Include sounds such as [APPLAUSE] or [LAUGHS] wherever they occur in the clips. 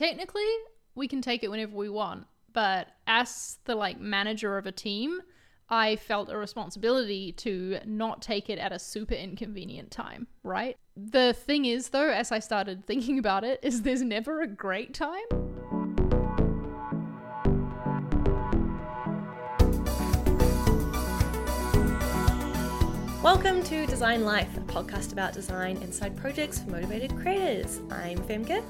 technically we can take it whenever we want, but as the like manager of a team, I felt a responsibility to not take it at a super inconvenient time, right? The thing is, though, as I started [LAUGHS] thinking about it, is there's never a great time. Welcome to Design Life, a podcast about design and side projects for motivated creators. I'm Femke.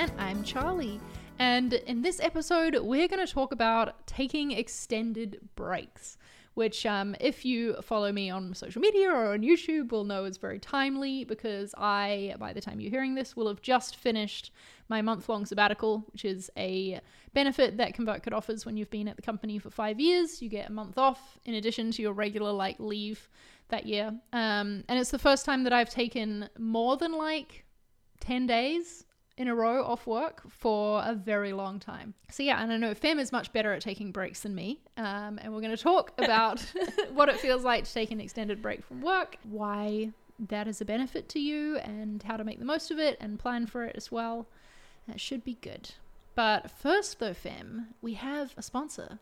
And I'm Charlie. And in this episode, we're going to talk about taking extended breaks, which, um, if you follow me on social media or on YouTube, will know is very timely because I, by the time you're hearing this, will have just finished my month long sabbatical, which is a benefit that ConvertKit offers when you've been at the company for five years. You get a month off in addition to your regular like leave that year. Um, and it's the first time that I've taken more than like 10 days in a row off work for a very long time. So yeah, and I know Fem is much better at taking breaks than me, um, and we're going to talk [LAUGHS] about [LAUGHS] what it feels like to take an extended break from work, why that is a benefit to you, and how to make the most of it and plan for it as well. That should be good. But first, though, Fem, we have a sponsor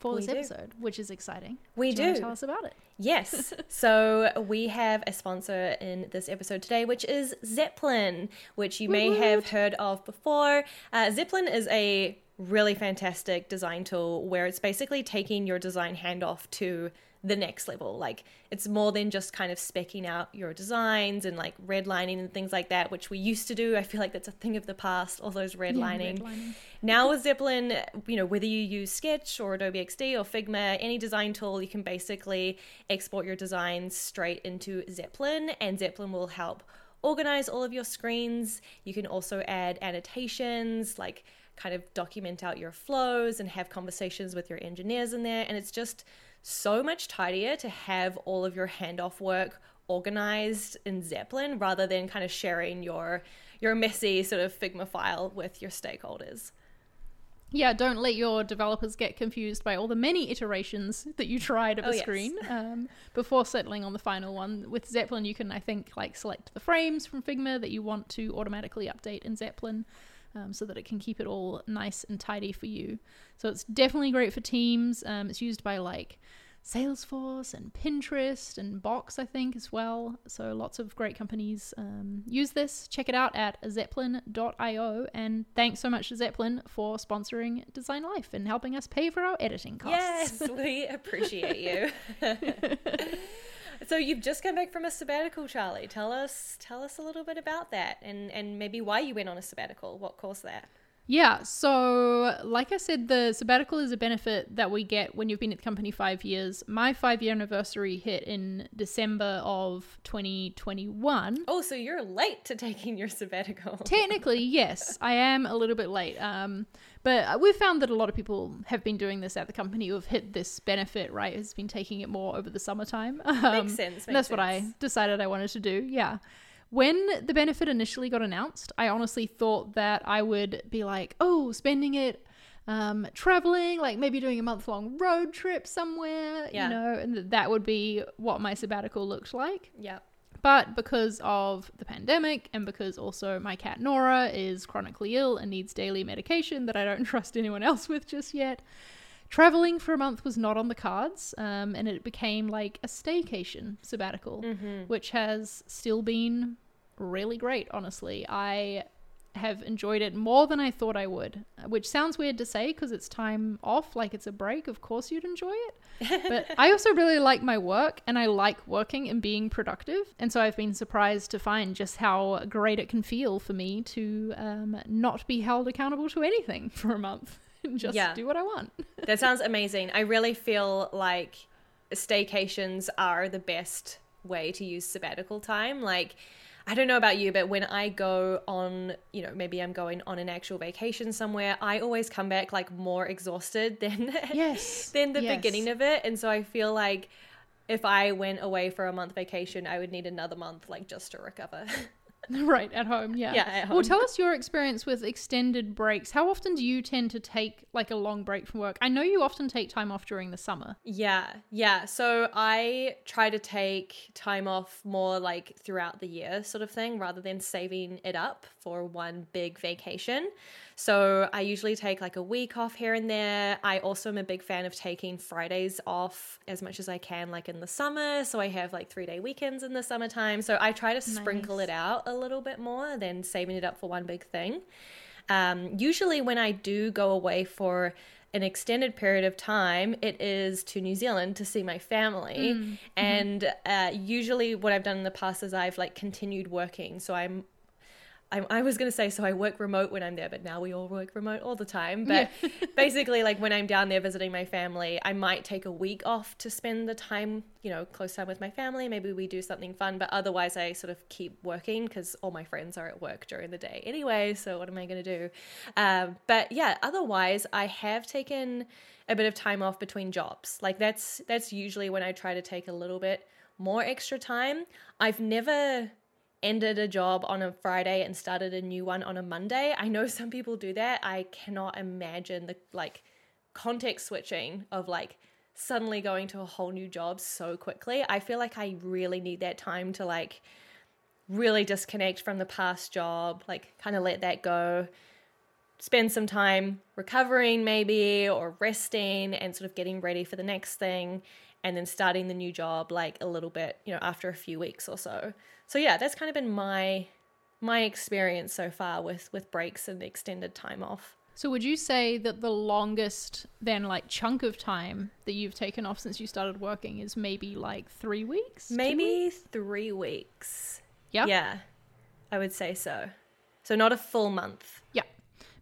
for We this do. episode, which is exciting. We Do do. tell us about it. Yes. [LAUGHS] so we have a sponsor in this episode today, which is Zeplin, which you may have heard of before. Uh, Zeplin is a really fantastic design tool where it's basically taking your design handoff to the next level. Like it's more than just kind of specking out your designs and like redlining and things like that, which we used to do. I feel like that's a thing of the past, all those redlining. redlining. Now with Zeplin, you know, whether you use Sketch or Adobe XD or Figma, any design tool, you can basically export your designs straight into Zeplin, and Zeplin will help organize all of your screens. You can also add annotations, like kind of document out your flows and have conversations with your engineers in there. And it's just so much tidier to have all of your handoff work organized in Zeplin rather than kind of sharing your your messy sort of Figma file with your stakeholders. Yeah, don't let your developers get confused by all the many iterations that you tried of Oh, a yes. screen um, before settling on the final one. With Zeplin, you can, I think, like select the frames from Figma that you want to automatically update in Zeplin. Um, so that it can keep it all nice and tidy for you. So it's definitely great for teams. Um, it's used by like Salesforce and Pinterest and Box, I think, as well. So lots of great companies um, use this. Check it out at zeplin.io. And thanks so much to Zeplin for sponsoring Design Life and helping us pay for our editing costs. Yes, we appreciate you. [LAUGHS] [LAUGHS] so you've just come back from a sabbatical, Charlie. Tell us tell us a little bit about that and and maybe why you went on a sabbatical. What caused that? Yeah, so like I said, the sabbatical is a benefit that we get when you've been at the company five years. My five year anniversary hit in December of 2021. Oh, so you're late to taking your sabbatical. [LAUGHS] Technically, yes, I am a little bit late. Um, but we've found that a lot of people have been doing this at the company who have hit this benefit, right? Has been taking it more over the summertime. Um, sense, and that's makes what I decided I wanted to do. Yeah. When the benefit initially got announced, I honestly thought that I would be like, oh, spending it um, traveling, like maybe doing a month long road trip somewhere, Yeah. you know, and that that would be what my sabbatical looked like. yeah. But because of the pandemic and because also my cat Nora is chronically ill and needs daily medication that I don't [LAUGHS] trust anyone else with just yet, traveling for a month was not on the cards. Um, and it became like a staycation sabbatical, which has still been really great, honestly. I have enjoyed it more than I thought I would, which sounds weird to say because it's time off, like it's a break. Of course, you'd enjoy it. [LAUGHS] But I also really like my work and I like working and being productive. And so I've been surprised to find just how great it can feel for me to um, not be held accountable to anything [LAUGHS] for a month [LAUGHS] just Yeah. do what I want. [LAUGHS] That sounds amazing. I really feel like staycations are the best way to use sabbatical time. Like, I don't know about you, but when I go on, you know, maybe I'm going on an actual vacation somewhere, I always come back like more exhausted [LAUGHS] than Yes. than the Yes. beginning of it. And so I feel like if I went away for a month vacation, I would need another month like just to recover. [LAUGHS] right at home. Yeah. Yeah, at home. Well, tell us your experience with extended breaks. How often do you tend to take like a long break from work? I know you often take time off during the summer. Yeah, yeah. So I try to take time off more like throughout the year, sort of thing, rather than saving it up for one big vacation. So I usually take like a week off here and there. I also am a big fan of taking Fridays off as much as I can, like in the summer. So I have like three day weekends in the summertime. So I try to sprinkle it out a little bit more than saving it up for one big thing. Um, usually, when I do go away for an extended period of time, it is to New Zealand to see my family. And uh, usually, what I've done in the past is I've like continued working. So I'm. I, I was gonna say so I work remote when I'm there, but now we all work remote all the time. But [LAUGHS] basically, like when I'm down there visiting my family, I might take a week off to spend the time, you know, close time with my family. Maybe we do something fun, but otherwise, I sort of keep working because all my friends are at work during the day anyway. So what am I gonna do? Um, but yeah, otherwise, I have taken a bit of time off between jobs. Like that's that's usually when I try to take a little bit more extra time. I've never ended a job on a Friday and started a new one on a Monday. I know [LAUGHS] some people do that. I cannot imagine the like context switching of like suddenly going to a whole new job so quickly. I feel like I really need that time to like really disconnect from the past job, like kind of let that go. Spend some time recovering, maybe, or resting and sort of getting ready for the next thing, and then starting the new job like a little bit, you know, after a few weeks or so. So yeah, that's kind of been my my experience so far with with breaks and extended time off. So would you say that the longest then like chunk of time that you've taken off since you started working is maybe like three weeks? Maybe weeks? three weeks. Yeah. Yeah, I would say so. So not a full month. Yeah.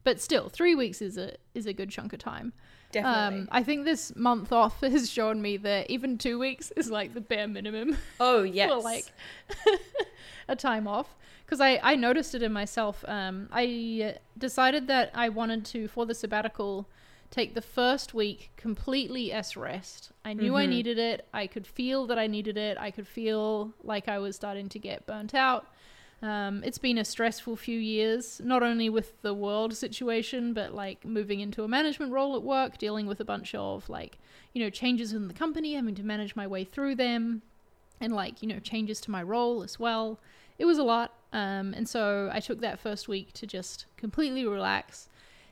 But still, three weeks is a is a good chunk of time. Definitely. Um, I think this month off [LAUGHS] has shown me that even two weeks is like the bare minimum [LAUGHS] oh yes. for like [LAUGHS] a time off. Because I, I noticed it in myself. Um, I uh, decided that I wanted to, for the sabbatical, take the first week completely as rest. I knew I needed it. I could feel that I needed it. I could feel like I was starting to get burnt out. Um, it's been a stressful few years, not only with the world situation, but like moving into a management role at work, dealing with a bunch of like, you know, changes in the company, having to manage my way through them, and like, you know, changes to my role as well. It was a lot. Um, and so I took that first week to just completely relax.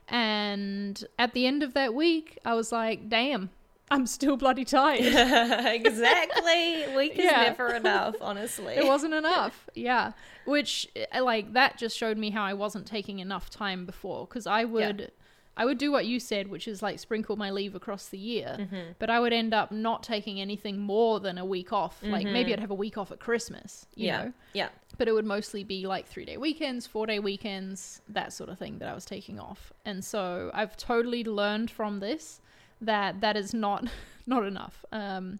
And at the end of that week, I was like, damn, I'm still bloody tired. [LAUGHS] exactly. Week is Yeah. never enough, [LAUGHS] honestly. it wasn't enough yeah which uh, like that just showed me how i wasn't taking enough time before because i would i would do what you said which is like sprinkle my leave across the year Mm-hmm. but i would end up not taking anything more than a week off like maybe i'd have a week off at christmas you Mm-hmm. yeah. know Yeah. but it would mostly be like three day weekends, four day weekends, that sort of thing that I was taking off. And so I've totally learned from this that that is not [LAUGHS] not enough. Um,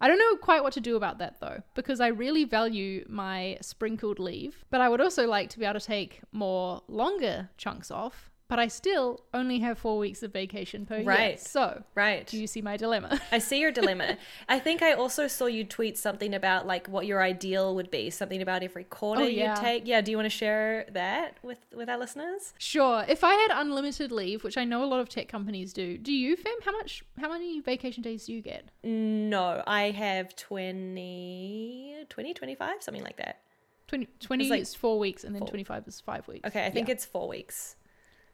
I don't know quite what to do about that though, because I really value my sprinkled leave, but I would also like to be able to take more longer chunks off. But I still only have four weeks of vacation per year. Right. So, Right. do you see my dilemma? [LAUGHS] I see your dilemma. I think I also saw you tweet something about like what your ideal would be, something about every quarter Oh, yeah. you take. Yeah, do you want to share that with with our listeners? Sure. If I had unlimited leave, which I know a lot of tech companies do, do you, Fem? How much? How many vacation days do you get? No, I have 20 20 25 something like that. 20, 20 like is four weeks, and then four. 25 is five weeks. Okay, I think Yeah. it's 4 weeks.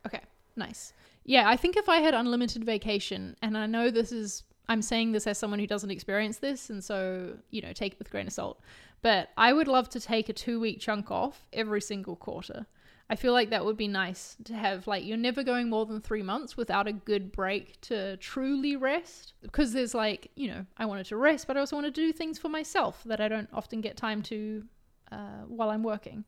Okay, nice. Yeah, I think if I had unlimited vacation, and I know this is, I'm saying this as someone who doesn't experience this, and so, you know, take it with grain of salt, but I would love to take a two week chunk off every single quarter. I feel like that would be nice to have, like, you're never going more than three months without a good break to truly rest. Because there's, like, you know, I wanted to rest, but I also want to do things for myself that I don't often get time to uh, while I'm working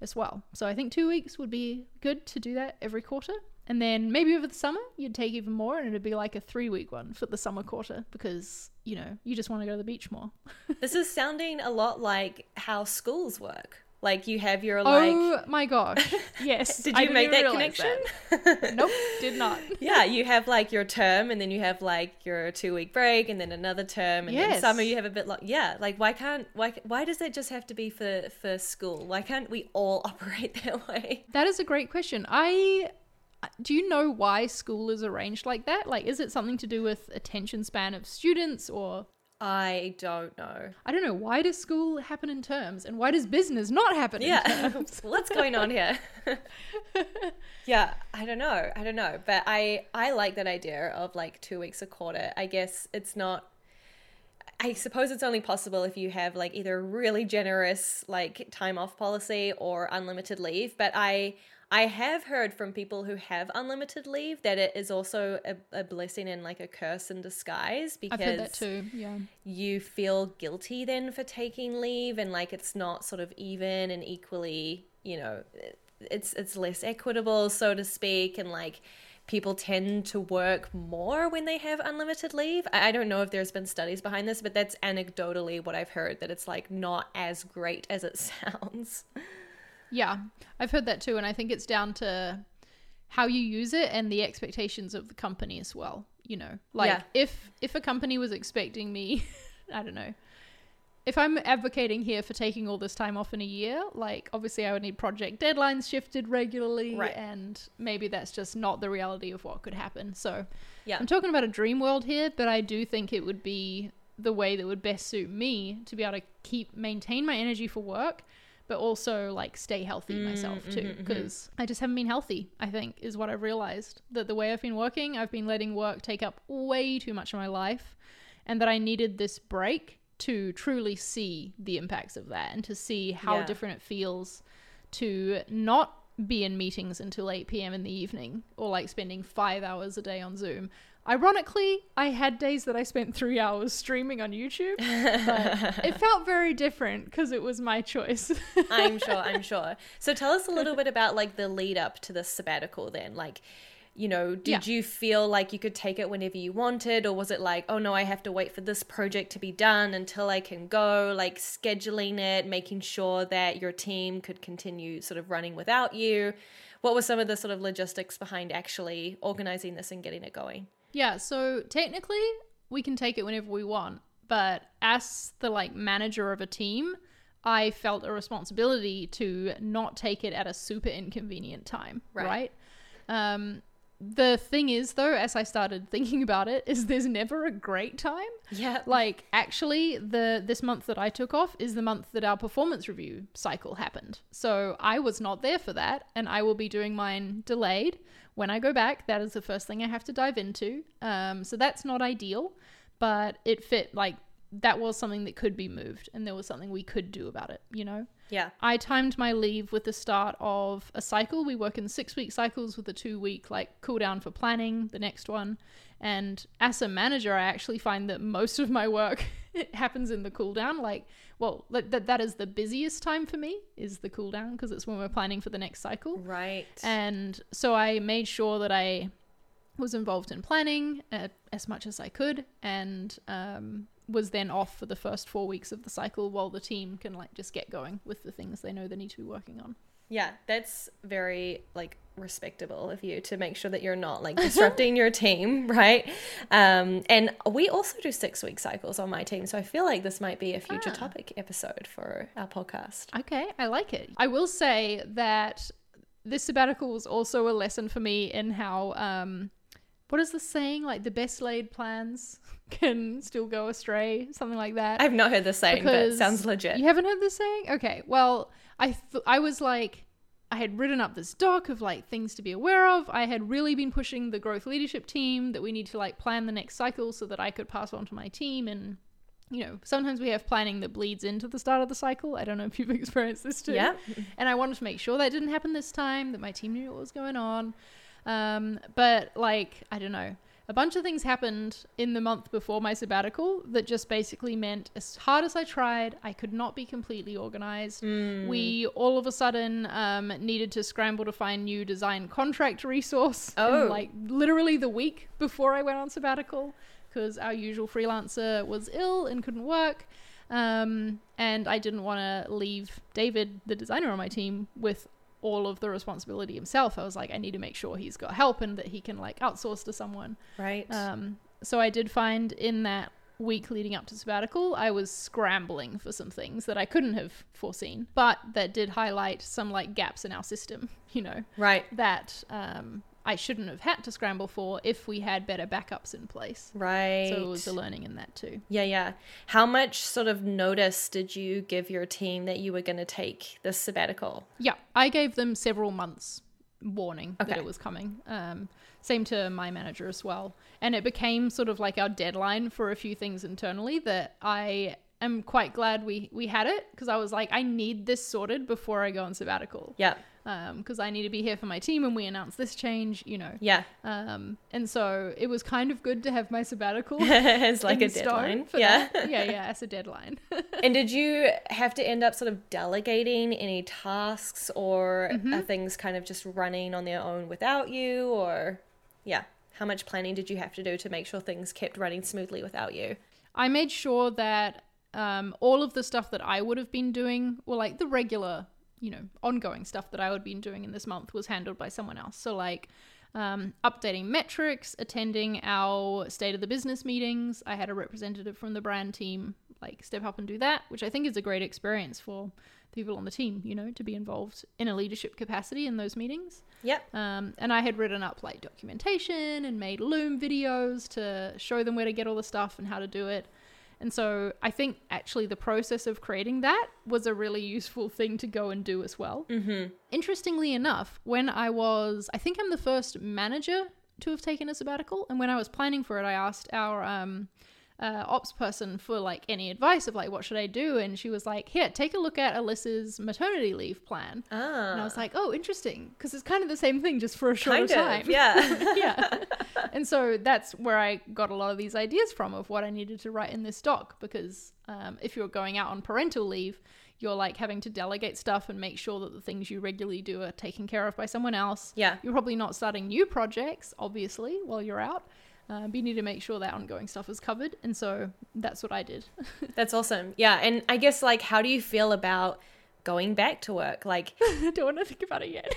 as well. So I think two weeks would be good to do that every quarter. And then maybe over the summer, you'd take even more and it'd be like a three week one for the summer quarter because, you know, you just want to go to the beach more. [LAUGHS] This is sounding a lot like how schools work. Like you have your oh like. oh my gosh. [LAUGHS] Yes. Did you make that connection? that. [LAUGHS] Nope, did not. [LAUGHS] yeah, you have like your term, and then you have like your two week break, and then another term, and then Yes. summer you have a bit like yeah. Like why can't why why does it just have to be for for school? Why can't we all operate that way? That is a great question. I do you know why school is arranged like that? Like is it something to do with attention span of students or I don't know. I don't know, why does school happen in terms and why does business not happen in Yeah, terms? [LAUGHS] what's going on here? [LAUGHS] yeah, I don't know. I don't know, but I I like that idea of like two weeks a quarter. I guess it's not. I suppose it's only possible if you have like either a really generous like time off policy or unlimited leave. But I I have heard from people who have unlimited leave that it is also a, a blessing and like a curse in disguise because I've heard that too. Yeah. you feel guilty then for taking leave and like it's not sort of even and equally you know it's it's less equitable so to speak and like people tend to work more when they have unlimited leave i I don't know if there's been studies behind this but that's anecdotally what i've heard that it's like not as great as it [LAUGHS] sounds Yeah, I've heard that too, and I think it's down to how you use it and the expectations of the company as well. You know, like Yeah. if if a company was expecting me, [LAUGHS] I don't know, if I'm advocating here for taking all this time off in a year, like obviously I would need project deadlines shifted regularly, Right. and maybe that's just not the reality of what could happen. So yeah I'm talking about a dream world here, but I do think it would be the way that would best suit me to be able to keep maintain my energy for work, but also like stay healthy mm, myself mm-hmm, too. Mm-hmm. Because I just haven't been healthy. I think is what I've realized that the way I've been working, I've been letting work take up way too much of my life, and that I needed this break to truly see the impacts of that and to see how Yeah. different it feels to not be in meetings until 8 p.m. in the evening or like spending five hours a day on Zoom. Ironically, I had days that I spent three hours streaming on YouTube, but [LAUGHS] it felt very different because it was my choice. I'm sure, I'm [LAUGHS] sure. So tell us a little bit about like the lead up to the sabbatical then. Like, you know, did Yeah. you feel like you could take it whenever you wanted or was it like, oh no, I have to wait for this project to be done until I can go, like scheduling it, making sure that your team could continue sort of running without you? What were some of the sort of logistics behind actually organizing this and getting it going? yeah, so technically we can take it whenever we want, but as the like manager of a team, I felt a responsibility to not take it at a super inconvenient time, Right. right? Um, the thing is, though, as I started thinking about it, is there's never a great time. Yeah. Like actually, the this month that I took off is the month that our performance review cycle happened. So I was not there for that, and I will be doing mine delayed. When I go back, that is the first thing I have to dive into. Um, so that's not ideal, but it fit like that was something that could be moved, and there was something we could do about it. You know. Yeah. I timed my leave with the start of a cycle. We work in six week cycles with a two week like cool down for planning, the next one. And as a manager, I actually find that most of my work [LAUGHS] it happens in the cool down. Like, well, that that is the busiest time for me is the cool down because it's when we're planning for the next cycle. Right. And so I made sure that I was involved in planning uh, as much as I could and um, was then off for the first four weeks of the cycle while the team can like just get going with the things they know they need to be working on. Yeah, that's very like respectable of you to make sure that you're not like disrupting your team, [LAUGHS] right? Um, and we also do six week cycles on my team, so I feel like this might be a future Ah. topic episode for our podcast. Okay, I like it. I will say that this sabbatical was also a lesson for me in how um what is the saying like the best laid plans [LAUGHS] can still go astray something like that I've not heard the saying, but it sounds legit. You haven't heard the saying? Okay. Well, I th- I was like I had written up this doc of like things to be aware of. I had really been pushing the growth leadership team that we need to like plan the next cycle so that I could pass on to my team and you know, sometimes we have planning that bleeds into the start of the cycle. I don't know if you've [LAUGHS] experienced this too. Yeah. And I wanted to make sure that didn't happen this time, that my team knew what was going on. Um, but like, I don't know. A bunch of things happened in the month before my sabbatical that just basically meant as hard as I tried, I could not be completely organized. Mm. We all of a sudden um, needed to scramble to find new design contract resource. in, Oh. like literally the week before I went on sabbatical because our usual freelancer was ill and couldn't work. Um, and I didn't want to leave David, the designer on my team, with all of the responsibility himself. I was like, I need to make sure he's got help and that he can like outsource to someone. Right. Um, so I did find in that week leading up to sabbatical, I was scrambling for some things that I couldn't have foreseen, but that did highlight some like gaps in our system, [LAUGHS] you know, right. that um, I shouldn't have had to scramble for if we had better backups in place. Right. So it was a learning in that too. Yeah, yeah. How much sort of notice did you give your team that you were going to take this sabbatical? Yeah, I gave them several months warning Okay. that it was coming. Um, same to my manager as well. And it became sort of like our deadline for a few things internally that I am quite glad we, we had it because I was like, I need this sorted before I go on sabbatical. Yeah. Because I need to be here for my team when we announce this change, you know. Yeah. Um, and so it was kind of good to have my sabbatical. [LAUGHS] as like a deadline. for Yeah. that. yeah, yeah, as a deadline. [LAUGHS] and did you have to end up sort of delegating any tasks or Mm-hmm. are things kind of just running on their own without you or yeah, how much planning did you have to do to make sure things kept running smoothly without you? I made sure that um, all of the stuff that I would have been doing, or like the regular, you know, ongoing stuff that I would have been doing in this month, was handled by someone else. So, like, um, updating metrics, attending our state of the business meetings. I had a representative from the brand team like step up and do that, which I think is a great experience for people on the team, you know, to be involved in a leadership capacity in those meetings. Yep. Um, and I had written up like documentation and made Loom videos to show them where to get all the stuff and how to do it. And so I think actually the process of creating that was a really useful thing to go and do as well. Mm-hmm. Interestingly enough, when I was, I think I'm the first manager to have taken a sabbatical. And when I was planning for it, I asked our um, uh, ops person for like any advice of like, what should I do? And she was like, here, take a look at Alyssa's maternity leave plan. Ah. And I was like, oh, interesting. Because it's kind of the same thing, just for a shorter kind of. time. Yeah. [LAUGHS] yeah. [LAUGHS] And so that's where I got a lot of these ideas from of what I needed to write in this doc. Because um, if you're going out on parental leave, you're like having to delegate stuff and make sure that the things you regularly do are taken care of by someone else. yeah. You're probably not starting new projects, obviously, while you're out. Uh, but you need to make sure that ongoing stuff is covered. And so that's what I did. [LAUGHS] That's awesome. Yeah. And I guess like how do you feel about going back to work? Like I [LAUGHS] don't want to think about it yet.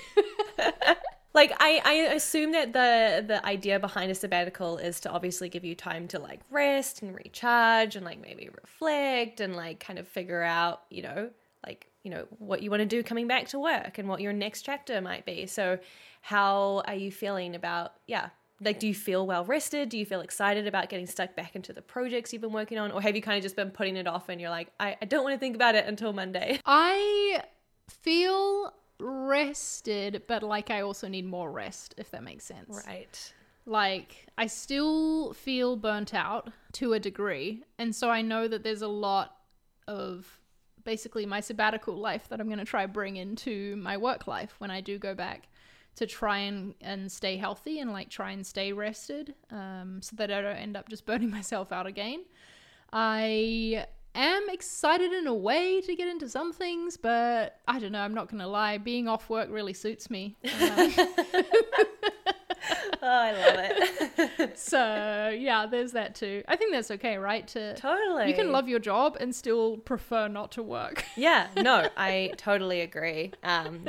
[LAUGHS] like I, I assume that the the idea behind a sabbatical is to obviously give you time to like rest and recharge and like maybe reflect and like kind of figure out you know like you know what you want to do coming back to work and what your next chapter might be so how are you feeling about yeah like do you feel well rested do you feel excited about getting stuck back into the projects you've been working on or have you kind of just been putting it off and you're like i, I don't want to think about it until monday [LAUGHS] I feel rested, but like I also need more rest, if that makes sense. right Like, I still feel burnt out to a degree. And so I know that there's a lot of basically my sabbatical life that I'm going to try bring into my work life when I do go back to try and, and stay healthy and like try and stay rested um, so that I don't end up just [LAUGHS] burning myself out again. I am excited in a way to get into some things, but I don't know, I'm not going to lie. Being off work really suits me. Um, [LAUGHS] oh i love it [LAUGHS] so yeah, there's that too. I think that's okay, right? To totally you can love your job and still prefer not to work. Yeah, no, I totally agree. Um,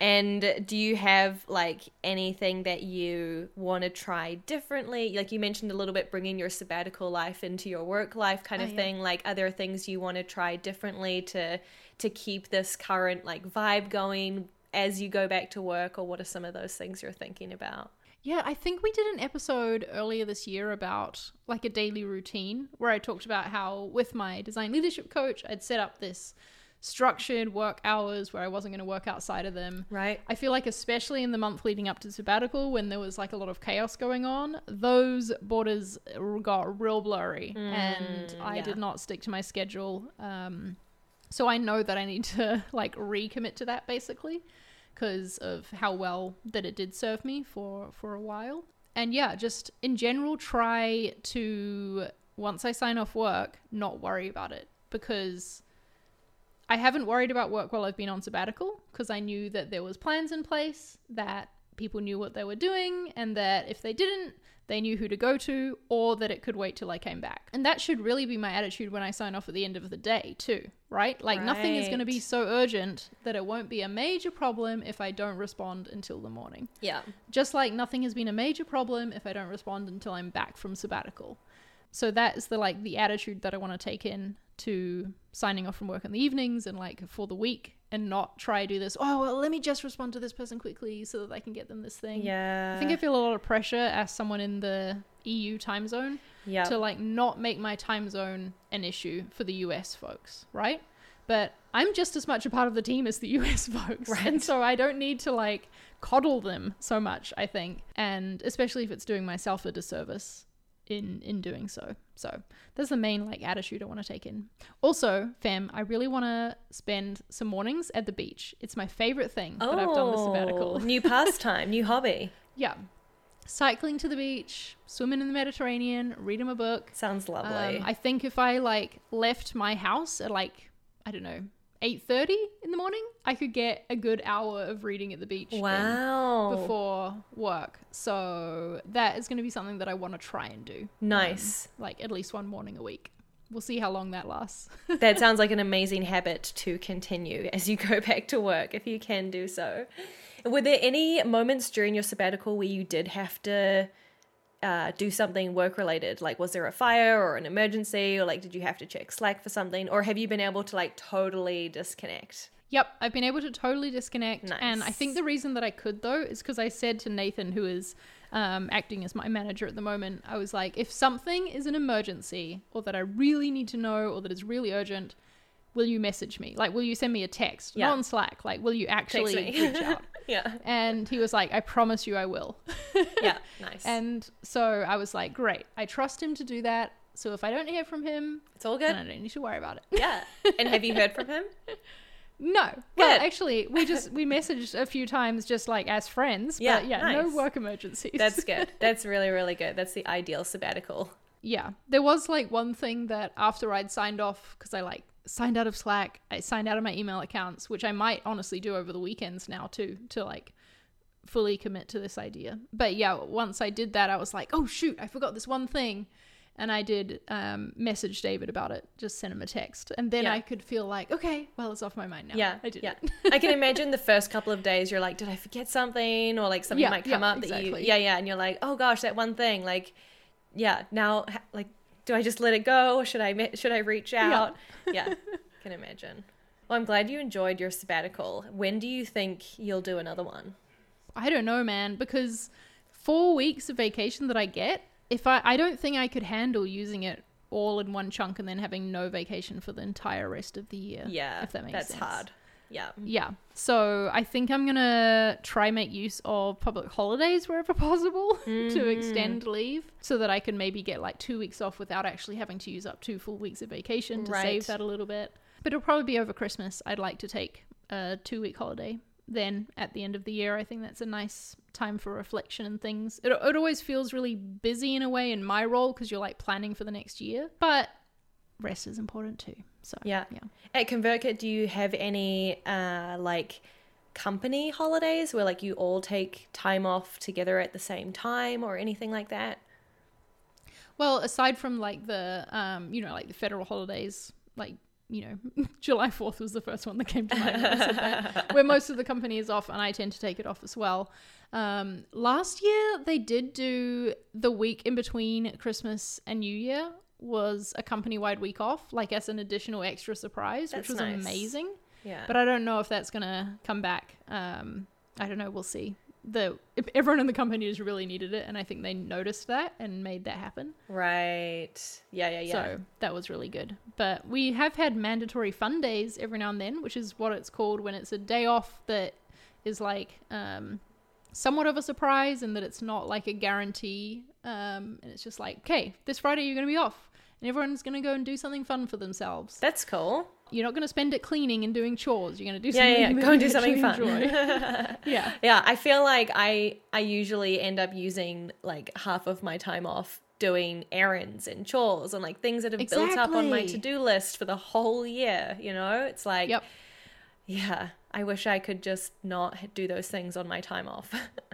and do you have like anything that you want to try differently? Like you mentioned a little bit, bringing your sabbatical life into your work life, kind Oh, of yeah. thing. Like, are there things you want to try differently to to keep this current like vibe going as you go back to work, or what are some of those things you're thinking about? Yeah, I think we did an episode earlier this year about like a daily routine where I talked about how with my design leadership coach, I'd set up this structured work hours where I wasn't going to work outside of them. Right. I feel like especially in the month leading up to sabbatical when there was like a lot of chaos going on, those borders got real blurry and I yeah. did not stick to my schedule. Um so I know that I need to [LAUGHS] like recommit to that basically because of how well that it did serve me for for a while. And yeah, just in general try to once I sign off work, not worry about it because I haven't worried about work while I've been on sabbatical because I knew that there was plans in place that people knew what they were doing and that if they didn't, they knew who to go to or that it could wait till I came back. And that should really be my attitude when I sign off at the end of the day, too, right? Like nothing is going to be so urgent that it won't be a major problem if I don't respond until the morning. Yeah. Just like nothing has been a major problem if I don't respond until I'm back from sabbatical. So that is the like the attitude that I want to take in to signing off from work in the evenings and like for the week and not try to do this, oh well let me just respond to this person quickly so that I can get them this thing. Yeah. I think I feel a lot of pressure as someone in the EU time zone yeah. to like not make my time zone an issue for the US folks, right? But I'm just as much a part of the team as the [LAUGHS] US folks. Right. And so I don't need to like coddle them so much, I think. And especially if it's doing myself a disservice in in doing so. So that's the main like attitude I want to take in. Also, Fem, I really want to spend some mornings at the beach. It's my favorite thing that I've done this sabbatical. Oh, new pastime, new hobby. [LAUGHS] Yeah. Cycling to the beach, swimming in the Mediterranean, reading my book. Sounds lovely. Um, I think if I like left my house at like I don't know eight thirty in the morning, I could get a good hour of reading at the beach. wow. Before work, so that is going to be something that I want to try and do. Nice. Um, like at least one morning a week. We'll see how long that lasts. [LAUGHS] that sounds like an amazing habit to continue as you [LAUGHS] go back to work if you can do so. Were there any moments during your sabbatical where you did have to uh, do something work related? Like, was there a fire or an emergency, or like, did you have to check Slack for something, or have you been able to like totally disconnect? Yep, I've been able to totally disconnect. And I think the reason that I could, though, is because I said to Nathan, who is um, acting as my manager at the moment, I was like, if something is an emergency or that I really need to know or that is really urgent, will you message me? Like, will you send me a text? Yeah. Not on Slack. Like, will you actually reach out? [LAUGHS] Yeah, And he was like, I promise you I will. [LAUGHS] yeah, nice. And so I was like, great. I trust him to do that. So if I don't hear from him, it's all then good. I don't need to worry about it. Yeah. And [LAUGHS] have you heard from him? No. Well, actually, we just we messaged a few times just like as friends. Yeah, But yeah, nice. no work emergencies. That's good. That's really, really good. That's the ideal sabbatical. yeah. There was like one thing that after I'd signed off because I like signed out of Slack, I signed out of my email accounts, which I might honestly do over the weekends now too to like fully commit to this idea. But yeah, once I did that, I was like, oh shoot, I forgot this one thing. And I did um, message David about it, just send him a text. And then Yeah. I could feel like, okay, well, it's off my mind now. Yeah, I did yeah. I can [LAUGHS] imagine the first couple of days you're like, did I forget something? Or like something Yeah, might come yeah, up that you, yeah, yeah. And you're like, oh gosh, that one thing. Like, yeah, now, like, do I just let it go? Should I, should I reach out? [LAUGHS] Yeah, can imagine. Well, I'm glad you enjoyed your sabbatical. When do you think you'll do another one? I don't know, man, because four weeks of vacation that I get, if I, I don't think I could handle using it all in one chunk and then having no vacation for the entire rest of the year. Yeah, if that makes that's sense. hard. Yeah. Yeah. So I think I'm gonna try make use of public holidays wherever [LAUGHS] possible [LAUGHS] to Mm-hmm. extend leave so that I can maybe get like two weeks off without actually having to use up two full weeks of vacation to Right. save that a little bit. But it'll probably be over Christmas. I'd like to take a two week holiday. Then at the end of the year, I think that's a nice time for reflection and things. It, it always feels really busy in a way in my role because you're like planning for the next year, but rest is important too. So Yeah. yeah. At ConvertKit, do you have any uh, like company holidays where like you all take time off together at the same time or anything like that? Well, aside from like the um, you know, like the federal holidays, like you know, [LAUGHS] July Fourth was the first one that came to mind. when I said that, [LAUGHS] where most of the company is off, and I tend to take it off as well. Um, last year they did do the week in between Christmas and New Year was a company-wide week off, like as an additional extra surprise, That's which was nice. amazing. Yeah. But I don't know if that's gonna come back. Um, I don't know. We'll see. The if everyone in the company just really needed it, and I think they noticed that and made that happen. right. Yeah, yeah, yeah. So that was really good. But we have had mandatory fun days every now and then, which is what it's called when it's a day off that is like um, somewhat of a surprise and that it's not like a guarantee. Um, and it's just like, okay, this Friday you're going to be off. And everyone's going to go and do something fun for themselves. That's cool. You're not going to spend it cleaning and doing chores. You're going to do something. yeah, yeah. Go and do [LAUGHS] something fun. [LAUGHS] yeah. Yeah, I feel like I I usually end up using like half of my time off doing errands and chores and like things that have built up on my to-do list for the whole year, you know? It's like Yep. yeah, I wish I could just not do those things on my time off. [LAUGHS]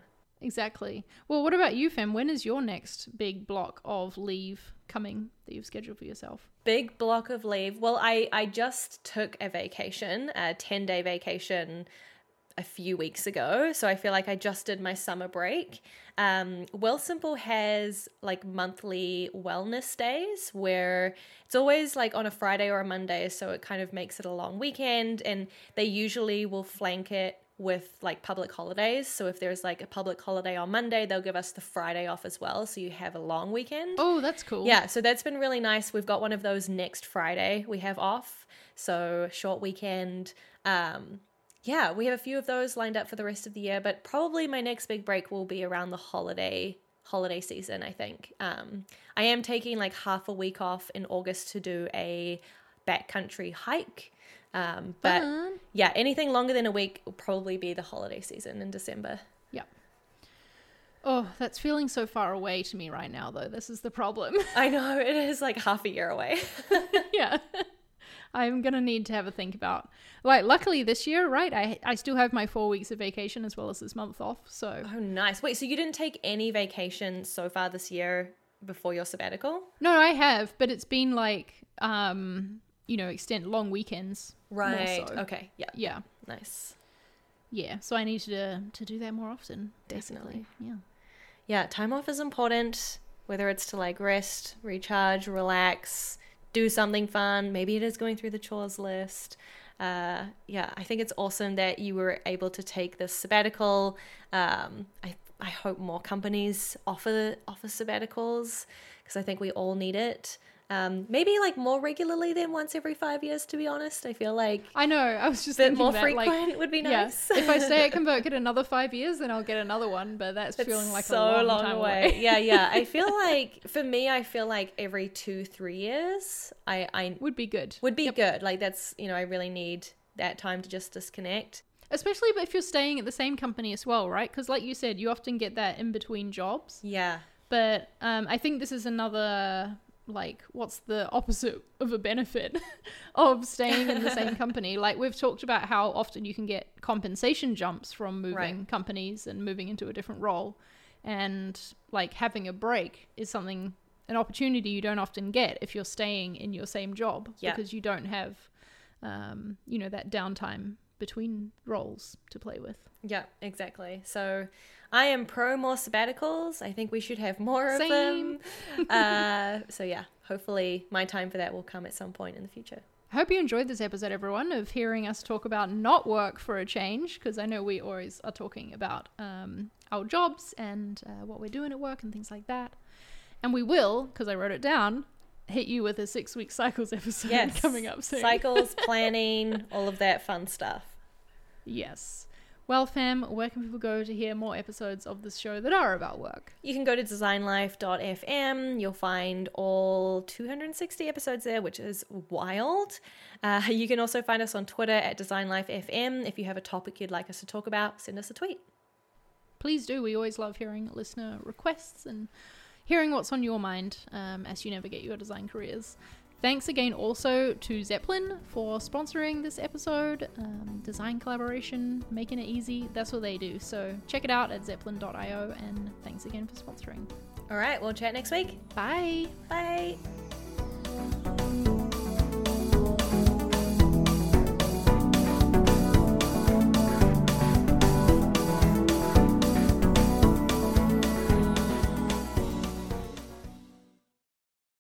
exactly. Well, what about you, Fem? When is your next big block of leave coming that you've scheduled for yourself? Big block of leave. Well, I I just took a vacation, a 10-day vacation a few weeks ago. So I feel like I just did my summer break. Um, Simple has like monthly wellness days where it's always like on a Friday or a Monday. So it kind of makes it a long weekend. And they usually will flank it with like public holidays. So if there's like a public holiday on Monday, they'll give us the Friday off as well. So you have a long weekend. Oh, that's cool. Yeah, so that's been really nice. We've got one of those next Friday we have off. So short weekend. Um, yeah, we have a few of those lined up for the rest of the year, but probably my next big break will be around the holiday holiday season, I think. Um, I am taking like half a week off in August to do a backcountry hike. Um, but Fun. yeah, anything longer than a week will probably be the holiday season in December. Yeah. Oh, that's feeling so far away to me right now, though. This is the problem. [LAUGHS] I know it is like half a year away. [LAUGHS] yeah. I'm gonna need to have a think about. Like, luckily this year, right? I I still have my four weeks of vacation as well as this month off. So Oh, nice. Wait, so you didn't take any vacation so far this year before your sabbatical? no, I have, but it's been like, um, you know, extend long weekends. Right. so. Okay. Yeah. Yeah, Nice. yeah. So I need to to do that more often. Basically. Definitely. Yeah. Yeah, time off is important, whether it's to like rest, recharge, relax, do something fun. Maybe it is going through the chores list. Uh, yeah, I think it's awesome that you were able to take this sabbatical. Um, I I hope more companies offer offer sabbaticals because I think we all need it. Um, maybe like more regularly than once every five years. To be honest, I feel like I know. I was just a bit more that, frequent like, would be yeah, nice. if I stay at [LAUGHS] ConvertKit another five years, then I'll get another one. But that's It's feeling like so a long, long time away. away. yeah, yeah. I [LAUGHS] feel like for me, I feel like every two, three years, I, I Would be good. would be good. Like that's you know, I really need that time to just disconnect. Especially if you're staying at the same company as well, right? Because, like you said, you often get that in between jobs. Yeah, But um, I think this is another, like, what's the opposite of a benefit [LAUGHS] of staying in the same [LAUGHS] company? Like, we've talked about how often you can get compensation jumps from moving Right. companies and moving into a different role. And, like, having a break is something, an opportunity you don't often get if you're staying in your same job Yeah. because you don't have, um, you know, that downtime between roles to play with. yeah, exactly. So I am pro more sabbaticals. I think we should have more of Same. them. [LAUGHS] uh, so yeah, hopefully my time for that will come at some point in the future. I hope you enjoyed this episode, everyone, of hearing us talk about not work for a change, because I know we always are talking about um, our jobs and uh, what we're doing at work and things like that. And we will, because I wrote it down, hit you with a six week cycles episode Yes, [LAUGHS] coming up soon. Cycles, [LAUGHS] planning, all of that fun stuff. yes. Well, Fem, where can people go to hear more episodes of this show that are about work? You can go to designlife.fm. You'll find all 260 episodes there, which is wild. Uh, you can also find us on Twitter at designlifefm. If you have a topic you'd like us to talk about, send us a tweet. Please do. We always love hearing listener requests and hearing what's on your mind um, as you navigate your design careers. Thanks again also to Zeplin for sponsoring this episode. Um, design collaboration, making it easy. That's what they do. So check it out at zeplin.io and thanks again for sponsoring. All right, we'll chat next week. Bye. Bye.